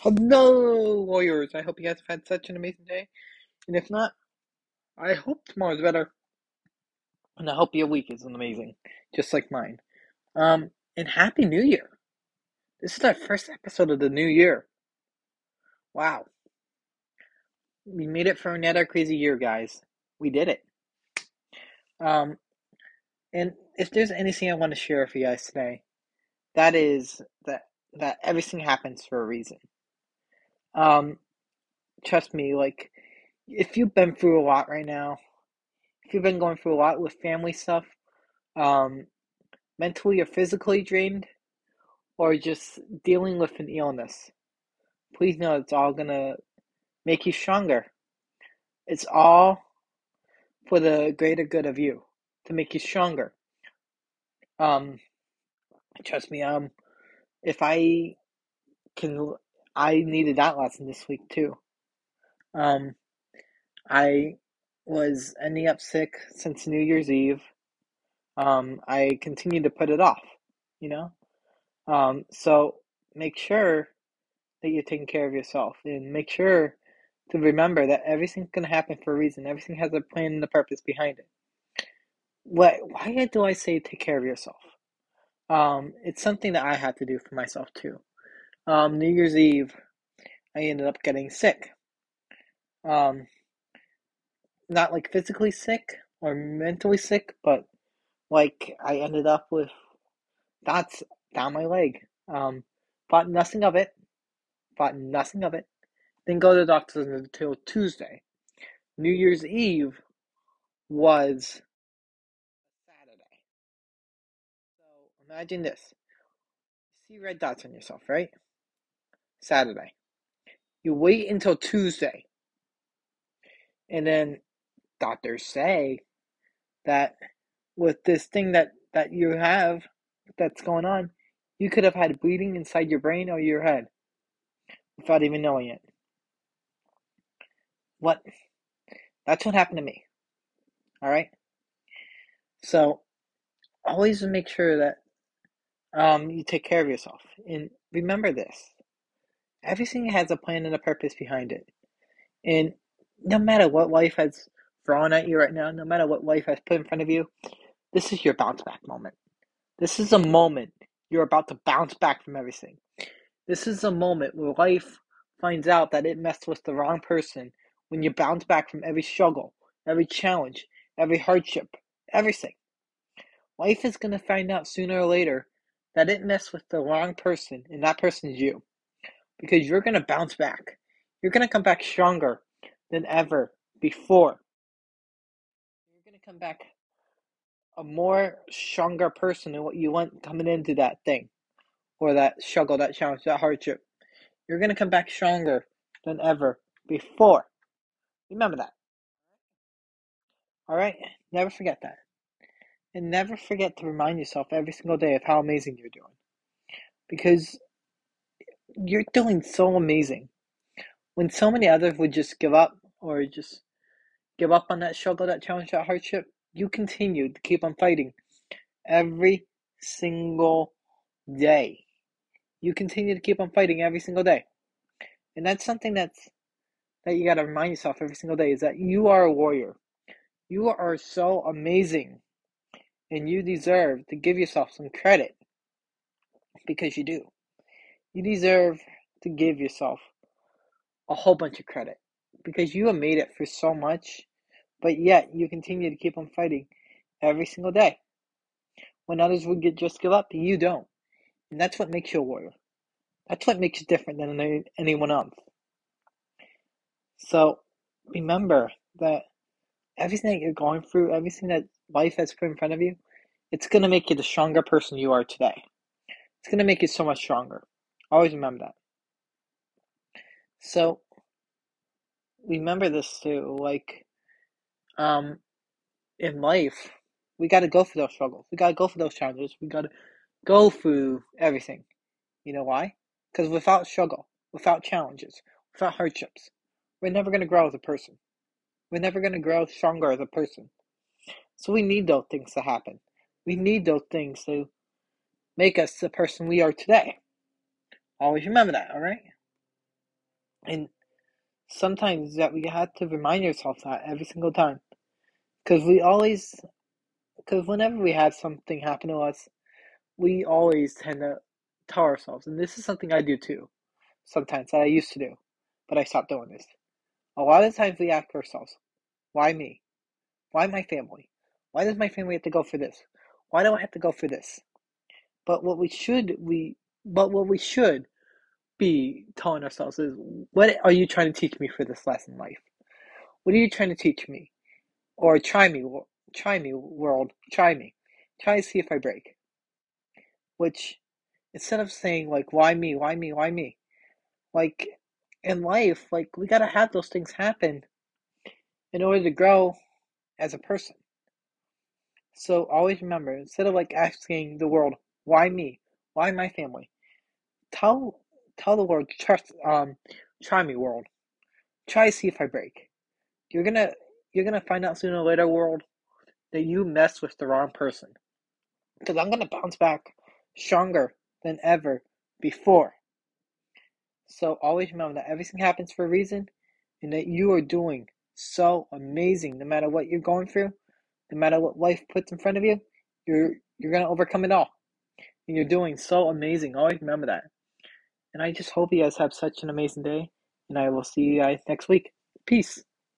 Hello, Warriors. I hope you guys have had such an amazing day. And if not, I hope tomorrow's better. And I hope your week is amazing, just like mine. Um, and Happy New Year. This is our first episode of the new year. Wow. We made it for another crazy year, guys. We did it. Um, and if there's anything I want to share with you guys today, that is that that everything happens for a reason. Um, trust me, like if you've been through a lot right now, if you've been going through a lot with family stuff, um, mentally or physically drained, or just dealing with an illness, please know it's all gonna make you stronger. It's all for the greater good of you to make you stronger. Um, trust me. Um, if I can, I needed that lesson this week too. Um, I was ending up sick since New Year's Eve. Um, I continued to put it off, you know. Um, so make sure that you're taking care of yourself and make sure to remember that everything's going to happen for a reason. Everything has a plan and a purpose behind it. What? Why do I say take care of yourself? Um, it's something that I had to do for myself too. Um, New Year's Eve, I ended up getting sick. Um, not like physically sick or mentally sick, but like I ended up with dots down my leg. Um, thought nothing of it. Thought nothing of it. Didn't go to the doctor until Tuesday. New Year's Eve was Saturday. So imagine this. See red dots on yourself, right? Saturday. You wait until Tuesday. And then doctors say that with this thing that, that you have that's going on, you could have had bleeding inside your brain or your head without even knowing it. What? That's what happened to me. All right. So always make sure that um, you take care of yourself. And remember this everything has a plan and a purpose behind it. And no matter what life has thrown at you right now, no matter what life has put in front of you, this is your bounce back moment. This is a moment you're about to bounce back from everything. This is a moment where life finds out that it messed with the wrong person when you bounce back from every struggle, every challenge, every hardship, everything. Life is going to find out sooner or later that it messed with the wrong person, and that person is you. Because you're going to bounce back. You're going to come back stronger than ever before. You're going to come back a more stronger person than what you went coming into that thing or that struggle, that challenge, that hardship. You're going to come back stronger than ever before. Remember that. All right? Never forget that. And never forget to remind yourself every single day of how amazing you're doing. Because you're doing so amazing. When so many others would just give up or just give up on that struggle, that challenge, that hardship, you continue to keep on fighting every single day. You continue to keep on fighting every single day. And that's something that's that you got to remind yourself every single day is that you are a warrior. You are so amazing. And you deserve to give yourself some credit because you do. You deserve to give yourself a whole bunch of credit because you have made it for so much, but yet you continue to keep on fighting every single day. When others would get just give up, you don't. And that's what makes you a warrior. That's what makes you different than any, anyone else. So remember that everything that you're going through, everything that life has put in front of you, it's going to make you the stronger person you are today. It's going to make you so much stronger. Always remember that. So remember this too, like um in life, we got to go for those struggles. We got to go for those challenges. We got to go through everything. You know why? Because without struggle, without challenges, without hardships, we're never going to grow as a person. We're never going to grow stronger as a person. So we need those things to happen. We need those things to make us the person we are today. Always remember that, all right? And sometimes that we have to remind ourselves that every single time. Because we always, because whenever we have something happen to us, we always tend to tell ourselves, and this is something I do too, sometimes that I used to do, but I stopped doing this. A lot of times we ask ourselves, why me? Why my family? Why does my family have to go for this? Why do I have to go for this? But what we should we but what we should be telling ourselves is what are you trying to teach me for this lesson life? What are you trying to teach me? Or try me, try me, world, try me. Try to see if I break. Which, instead of saying, like, why me, why me, why me? Like, in life, like, we gotta have those things happen in order to grow as a person. So always remember, instead of like asking the world, why me? Why my family? Tell tell the world, trust um try me world. Try see if I break. You're gonna you're gonna find out sooner or later, world, that you messed with the wrong person. Because I'm gonna bounce back stronger than ever before. So always remember that everything happens for a reason and that you are doing so amazing no matter what you're going through no matter what life puts in front of you, you're you're gonna overcome it all. And you're doing so amazing. Always remember that. And I just hope you guys have such an amazing day. And I will see you guys next week. Peace.